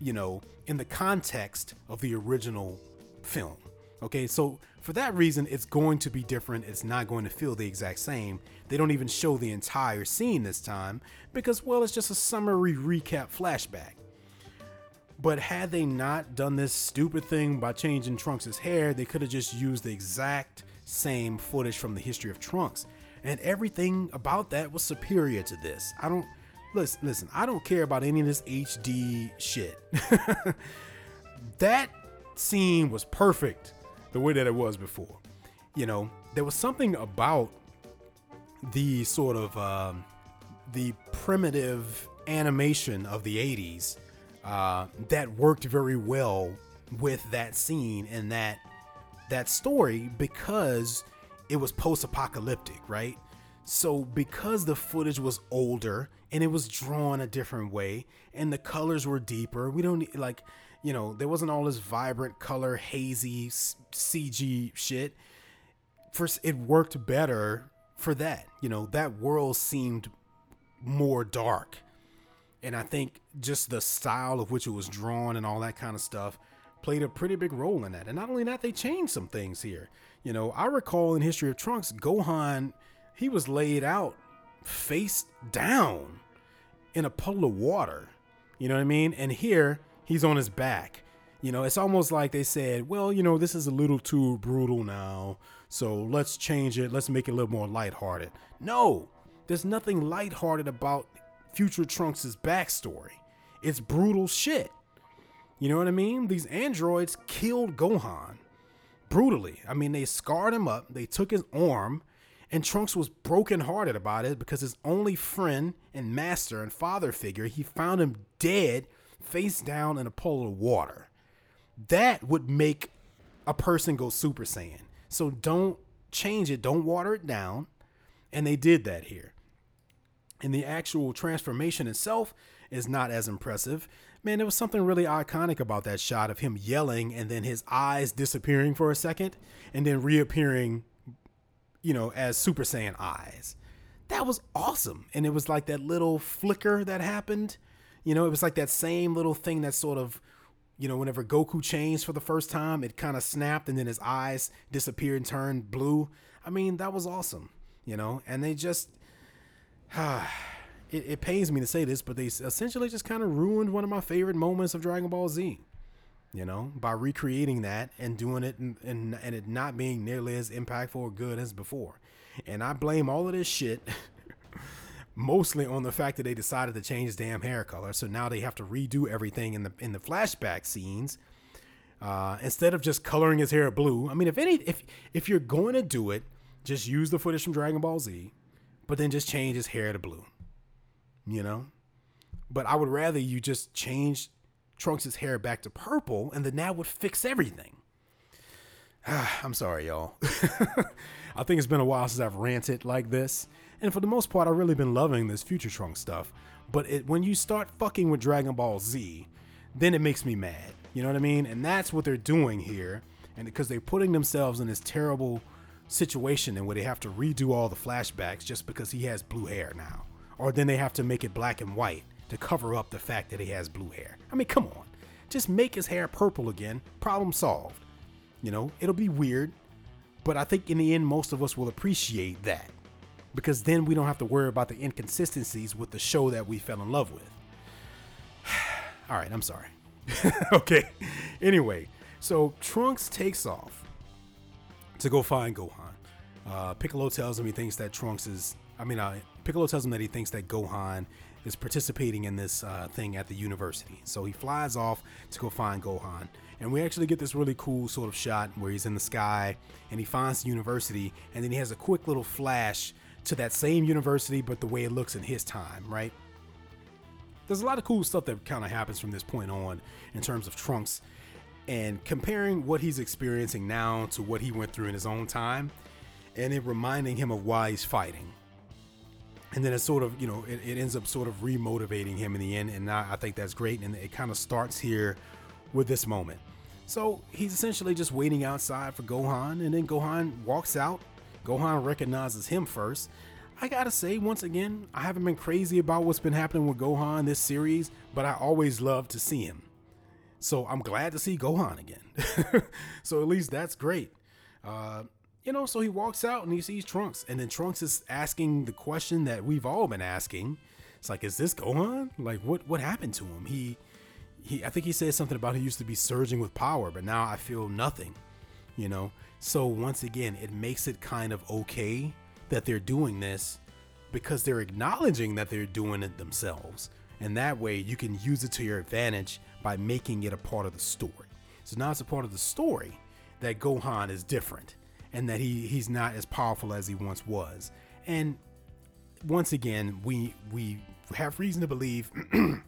you know, in the context of the original film. Okay, so for that reason, it's going to be different. It's not going to feel the exact same. They don't even show the entire scene this time because, well, it's just a summary recap flashback. But had they not done this stupid thing by changing Trunks' hair, they could have just used the exact same footage from the history of Trunks. And everything about that was superior to this. I don't listen, listen, I don't care about any of this HD shit. that scene was perfect the way that it was before. You know, there was something about the sort of um, the primitive animation of the 80s uh, that worked very well with that scene and that that story because it was post-apocalyptic, right? So because the footage was older and it was drawn a different way and the colors were deeper, we don't like you know, there wasn't all this vibrant color, hazy CG shit. First, it worked better for that. You know, that world seemed more dark. And I think just the style of which it was drawn and all that kind of stuff played a pretty big role in that. And not only that, they changed some things here. You know, I recall in History of Trunks, Gohan, he was laid out face down in a puddle of water. You know what I mean? And here, he's on his back. You know, it's almost like they said, well, you know, this is a little too brutal now. So let's change it. Let's make it a little more lighthearted. No, there's nothing lighthearted about Future Trunks' backstory. It's brutal shit. You know what I mean? These androids killed Gohan brutally. I mean, they scarred him up, they took his arm, and Trunks was brokenhearted about it because his only friend and master and father figure, he found him dead face down in a pool of water. That would make a person go Super Saiyan. So don't change it, don't water it down. And they did that here. And the actual transformation itself is not as impressive. Man, there was something really iconic about that shot of him yelling and then his eyes disappearing for a second and then reappearing, you know, as Super Saiyan eyes. That was awesome. And it was like that little flicker that happened you know, it was like that same little thing that sort of, you know, whenever Goku changed for the first time, it kind of snapped and then his eyes disappeared and turned blue. I mean, that was awesome, you know, and they just, ah, it, it pains me to say this, but they essentially just kind of ruined one of my favorite moments of Dragon Ball Z you know, by recreating that and doing it and, and, and it not being nearly as impactful or good as before. And I blame all of this shit mostly on the fact that they decided to change his damn hair color. So now they have to redo everything in the in the flashback scenes. Uh, instead of just coloring his hair blue. I mean, if any if if you're going to do it, just use the footage from Dragon Ball Z, but then just change his hair to blue. You know? But I would rather you just change Trunks' hair back to purple, and then that would fix everything. Ah, I'm sorry, y'all. I think it's been a while since I've ranted like this, and for the most part, I've really been loving this Future Trunks stuff. But it, when you start fucking with Dragon Ball Z, then it makes me mad. You know what I mean? And that's what they're doing here, and because they're putting themselves in this terrible situation and where they have to redo all the flashbacks just because he has blue hair now, or then they have to make it black and white to cover up the fact that he has blue hair. I mean, come on, just make his hair purple again. Problem solved. You know, it'll be weird, but I think in the end, most of us will appreciate that because then we don't have to worry about the inconsistencies with the show that we fell in love with. All right, I'm sorry. okay. Anyway, so Trunks takes off to go find Gohan. Uh, Piccolo tells him he thinks that Trunks is. I mean, uh, Piccolo tells him that he thinks that Gohan is participating in this uh, thing at the university. So he flies off to go find Gohan. And we actually get this really cool sort of shot where he's in the sky and he finds the university. And then he has a quick little flash to that same university, but the way it looks in his time, right? There's a lot of cool stuff that kind of happens from this point on in terms of Trunks and comparing what he's experiencing now to what he went through in his own time and it reminding him of why he's fighting and then it sort of you know it, it ends up sort of remotivating him in the end. And I, I think that's great. And it kind of starts here with this moment. So he's essentially just waiting outside for gohan. And then gohan walks out. Gohan recognizes him first. I gotta say once again i haven't been crazy about what's been happening with gohan this series but i always love to see him. So i'm glad to see gohan again. So at least that's great. Uh, you know, so he walks out and he sees Trunks, and then Trunks is asking the question that we've all been asking. It's like, is this Gohan? Like, what what happened to him? He he, I think he said something about he used to be surging with power, but now I feel nothing. You know, so once again, it makes it kind of okay that they're doing this because they're acknowledging that they're doing it themselves, and that way you can use it to your advantage by making it a part of the story. So now it's a part of the story that Gohan is different and that he he's not as powerful as he once was. And once again, we we have reason to believe that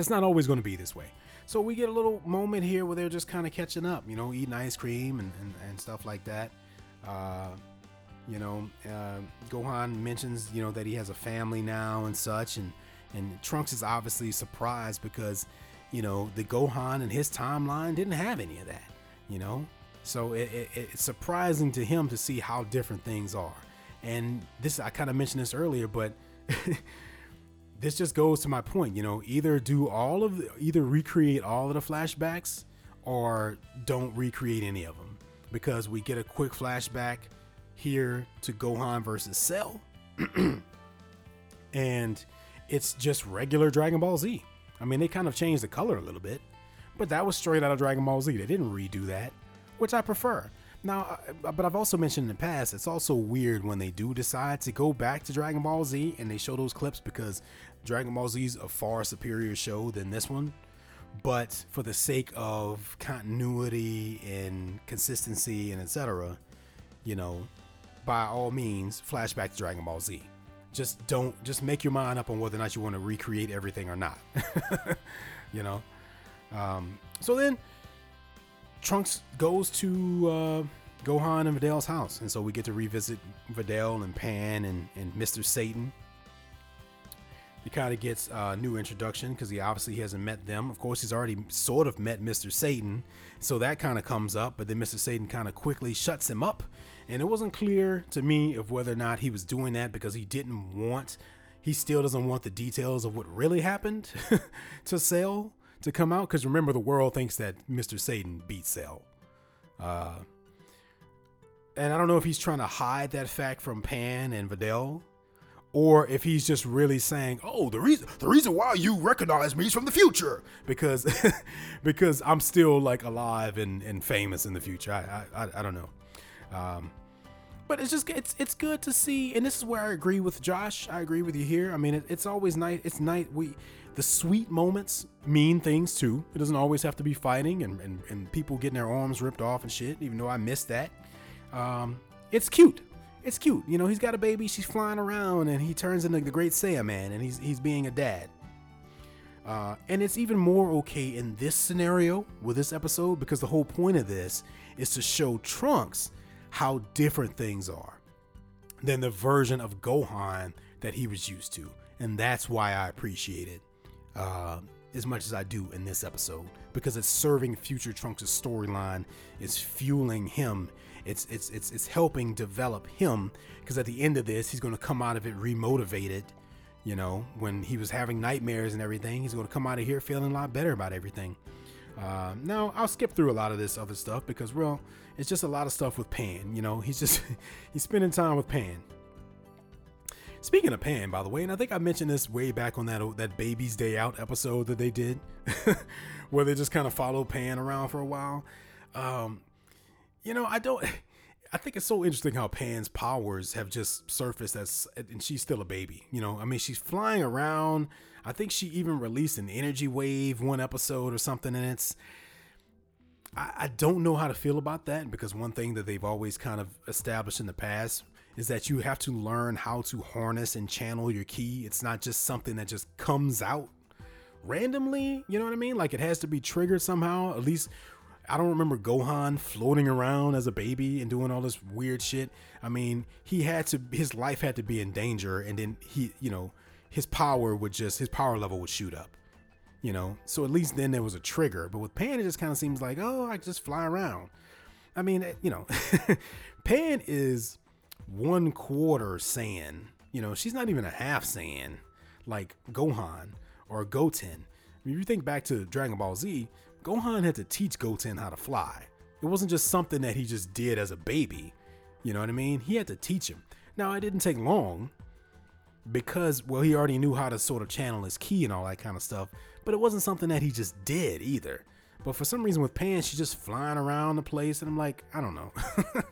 it's not always going to be this way. So we get a little moment here where they're just kind of catching up, you know, eating ice cream and, and, and stuff like that. Uh, you know, uh, Gohan mentions, you know, that he has a family now and such, and and Trunks is obviously surprised because, you know, the Gohan in his timeline didn't have any of that, you know, so it, it, it's surprising to him to see how different things are. And this, I kind of mentioned this earlier, but this just goes to my point. You know, either do all of, the, either recreate all of the flashbacks, or don't recreate any of them, because we get a quick flashback here to Gohan versus Cell, and it's just regular Dragon Ball Z. I mean, they kind of changed the color a little bit, but that was straight out of Dragon Ball Z. They didn't redo that which I prefer. Now, but I've also mentioned in the past, it's also weird when they do decide to go back to Dragon Ball Z and they show those clips because Dragon Ball Z is a far superior show than this one. But for the sake of continuity and consistency and etc., you know, by all means, flashback to Dragon Ball Z. Just don't, just make your mind up on whether or not you want to recreate everything or not. you know? Um, so then Trunks goes to uh, Gohan and Videl's house, and so we get to revisit Videl and Pan and, and Mr. Satan. He kind of gets a new introduction because he obviously hasn't met them. Of course, he's already sort of met Mr. Satan, so that kind of comes up. But then Mr. Satan kind of quickly shuts him up, and it wasn't clear to me of whether or not he was doing that because he didn't want. He still doesn't want the details of what really happened to Cell to come out because remember the world thinks that Mr. Satan beat Cell. Uh, and I don't know if he's trying to hide that fact from Pan and Videl, or if he's just really saying, "Oh, the reason the reason why you recognize me is from the future because because I'm still like alive and, and famous in the future." I I, I don't know. Um, but it's just it's it's good to see, and this is where I agree with Josh. I agree with you here. I mean, it, it's always nice. It's nice. We the sweet moments mean things too. It doesn't always have to be fighting and, and, and people getting their arms ripped off and shit, even though I missed that. Um, it's cute. It's cute. You know, he's got a baby, she's flying around, and he turns into the great Saiyaman, and he's he's being a dad. Uh, and it's even more okay in this scenario with this episode because the whole point of this is to show Trunks how different things are than the version of Gohan that he was used to. And that's why I appreciate it uh, as much as I do in this episode because it's serving future Trunks' storyline, it's fueling him, it's it's it's it's helping develop him because at the end of this, he's going to come out of it remotivated. You know, when he was having nightmares and everything, he's going to come out of here feeling a lot better about everything. Uh, now I'll skip through a lot of this other stuff because, well, it's just a lot of stuff with Pan. You know, he's just he's spending time with Pan. Speaking of Pan, by the way, and I think I mentioned this way back on that that Baby's Day Out episode that they did, where they just kind of followed Pan around for a while. Um, you know, I don't. I think it's so interesting how Pan's powers have just surfaced as, and she's still a baby. You know, I mean, she's flying around. I think she even released an energy wave one episode or something, and it's. I, I don't know how to feel about that because one thing that they've always kind of established in the past is that you have to learn how to harness and channel your ki. It's not just something that just comes out randomly. You know what I mean? Like it has to be triggered somehow. At least I don't remember Gohan floating around as a baby and doing all this weird shit. I mean, he had to his life had to be in danger and then he, you know, his power would just his power level would shoot up. You know, so at least then there was a trigger. But with Pan, it just kind of seems like, oh, I just fly around. I mean, eh, you know, Pan is one quarter Saiyan. You know, she's not even a half Saiyan like Gohan or Goten. If you think back to Dragon Ball Z, Gohan had to teach Goten how to fly. It wasn't just something that he just did as a baby. You know what I mean? He had to teach him. Now, it didn't take long because, well, he already knew how to sort of channel his ki and all that kind of stuff, but it wasn't something that he just did either. But for some reason with Pan, she's just flying around the place, and I'm like, I don't know.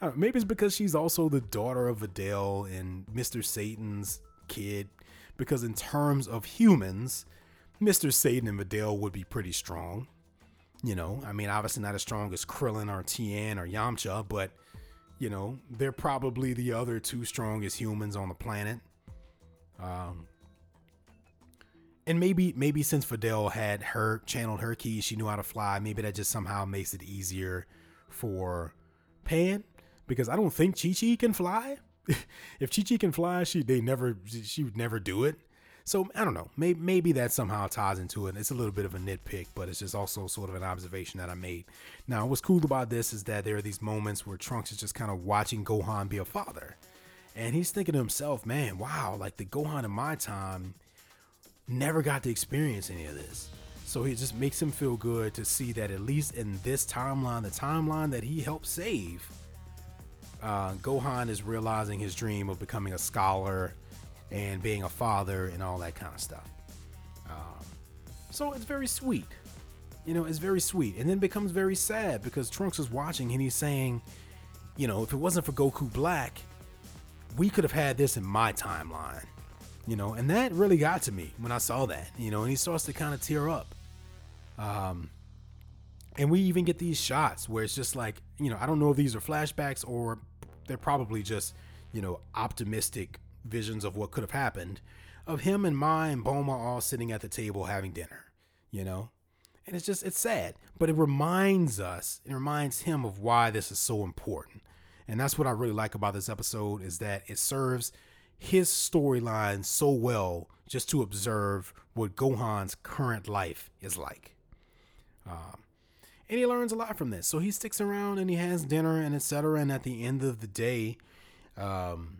Uh, maybe it's because she's also the daughter of Videl and Mr. Satan's kid. Because in terms of humans, Mr. Satan and Videl would be pretty strong. You know, I mean, obviously not as strong as Krillin or Tien or Yamcha, but you know, they're probably the other two strongest humans on the planet. Um, and maybe maybe since Videl had her channeled her keys, she knew how to fly. Maybe that just somehow makes it easier for Pan because I don't think Chi Chi can fly. if Chi Chi can fly, she they never she would never do it. So I don't know. Maybe maybe that somehow ties into it. It's a little bit of a nitpick, but it's just also sort of an observation that I made. Now, what's cool about this is that there are these moments where Trunks is just kind of watching Gohan be a father, and he's thinking to himself, "Man, wow! Like the Gohan in my time never got to experience any of this." So it just makes him feel good to see that at least in this timeline, the timeline that he helped save, uh, Gohan is realizing his dream of becoming a scholar and being a father and all that kind of stuff. Um, so it's very sweet. You know, it's very sweet. And then becomes very sad because Trunks is watching and he's saying, you know, if it wasn't for Goku Black, we could have had this in my timeline. You know, and that really got to me when I saw that, you know, and he starts to kind of tear up. Um, and we even get these shots where it's just like, you know, I don't know if these are flashbacks or they're probably just, you know, optimistic visions of what could have happened of him and Mai and Bulma all sitting at the table having dinner, you know? And it's just, it's sad, but it reminds us, it reminds him of why this is so important. And that's what I really like about this episode is that it serves his storyline so well just to observe what Gohan's current life is like. Um, and he learns a lot from this. So he sticks around and he has dinner and etc. And at the end of the day, um,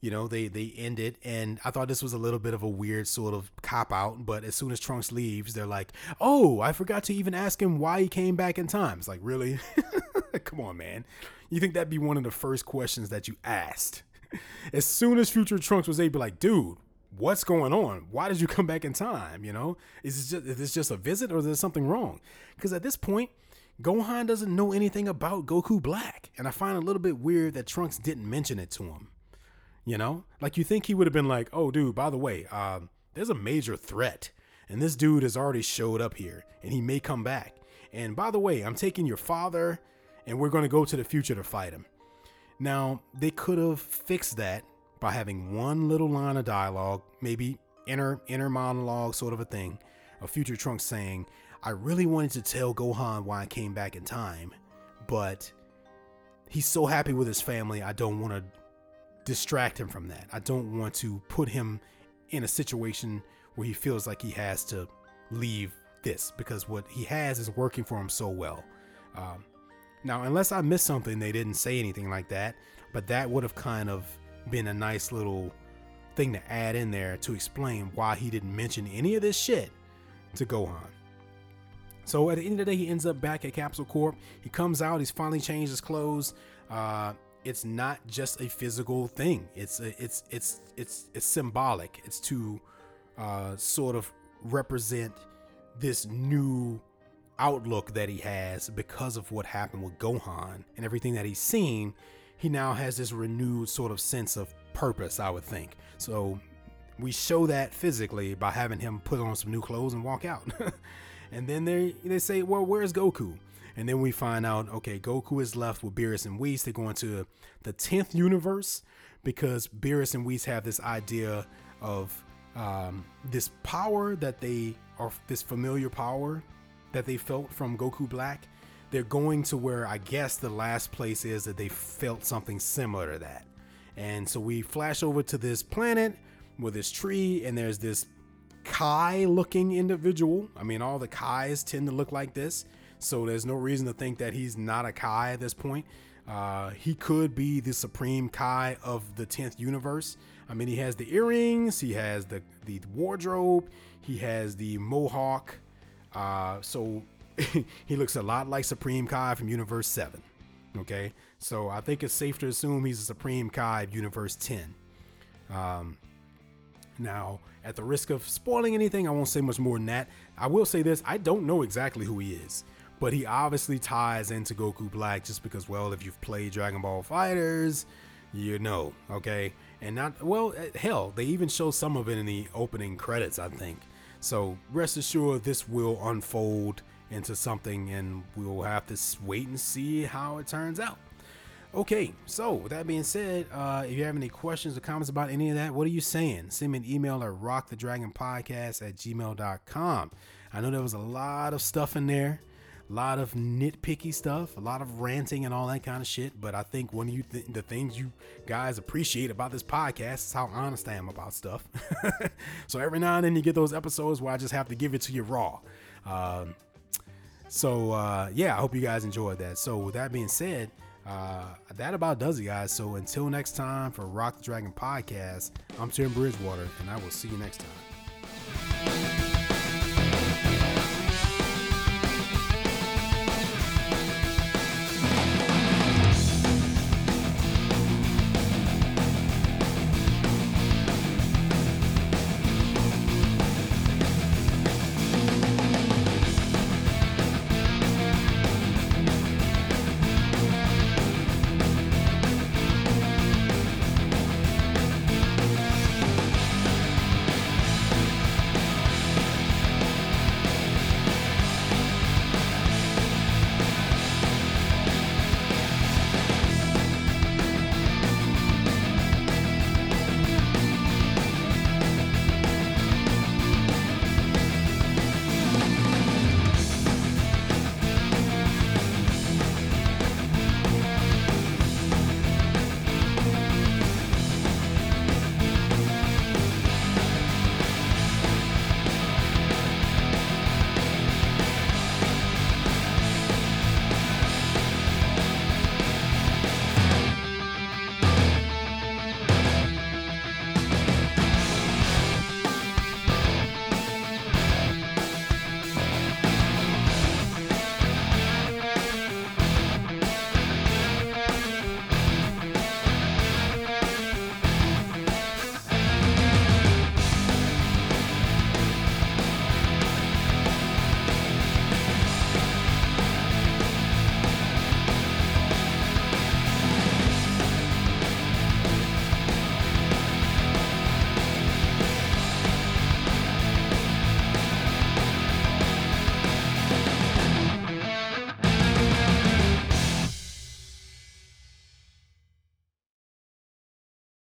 you know, they they end it, and I thought this was a little bit of a weird sort of cop out. But as soon as Trunks leaves, they're like, "Oh, I forgot to even ask him why he came back in time." It's like, really? Come on, man. You think that'd be one of the first questions that you asked? As soon as Future Trunks was able, like, dude, what's going on? Why did you come back in time? You know, is this just, is this just a visit or is there something wrong? Because at this point, Gohan doesn't know anything about Goku Black, and I find it a little bit weird that Trunks didn't mention it to him. You know, like you think he would have been like, "Oh, dude, by the way, uh, there's a major threat, and this dude has already showed up here, and he may come back. And by the way, I'm taking your father, and we're going to go to the future to fight him." Now they could have fixed that by having one little line of dialogue, maybe inner inner monologue sort of a thing of Future Trunks saying, "I really wanted to tell Gohan why I came back in time, but he's so happy with his family. I don't want to distract him from that. I don't want to put him in a situation where he feels like he has to leave this because what he has is working for him so well." Um, now, unless I missed something, they didn't say anything like that, but that would have kind of been a nice little thing to add in there to explain why he didn't mention any of this shit to Gohan. So at the end of the day, he ends up back at Capsule Corp. He comes out. He's finally changed his clothes. Uh, it's not just a physical thing. It's a, it's it's it's it's symbolic. It's to uh, sort of represent this new outlook that he has because of what happened with Gohan and everything that he's seen. He now has this renewed sort of sense of purpose, I would think. So we show that physically by having him put on some new clothes and walk out. and then they they say, "Well, where's Goku?" And then we find out, okay, Goku is left with Beerus and Whis. They go into the tenth universe because Beerus and Whis have this idea of um, this power that they are this familiar power that they felt from Goku Black. They're going to where I guess the last place is that they felt something similar to that. And so we flash over to this planet with this tree, and there's this Kai looking individual. I mean, all the Kais tend to look like this. So there's no reason to think that he's not a Kai at this point. Uh, he could be the supreme Kai of the 10th universe. I mean, he has the earrings, he has the, the wardrobe, he has the mohawk. Uh, so he looks a lot like Supreme Kai from Universe 7. Okay, so I think it's safe to assume he's a Supreme Kai of Universe 10. Um, now, at the risk of spoiling anything, I won't say much more than that. I will say this I don't know exactly who he is, but he obviously ties into Goku Black just because, well, if you've played Dragon Ball Fighters, you know, okay? And not, well, eh, hell, they even show some of it in the opening credits, I think. So rest assured, this will unfold into something, and we'll have to wait and see how it turns out. Okay, so with that being said, uh, if you have any questions or comments about any of that, what are you saying? Send me an email at rockthedragonpodcast at gmail.com. I know there was a lot of stuff in there, a lot of nitpicky stuff, a lot of ranting and all that kind of shit. But I think one of you th- the things you guys appreciate about this podcast is how honest I am about stuff. so every now and then you get those episodes where I just have to give it to you raw. Um, so uh, yeah, I hope you guys enjoyed that. So with that being said, uh, that about does it, guys. So until next time for Rock the Dragon podcast, I'm Tim Bridgewater, and I will see you next time.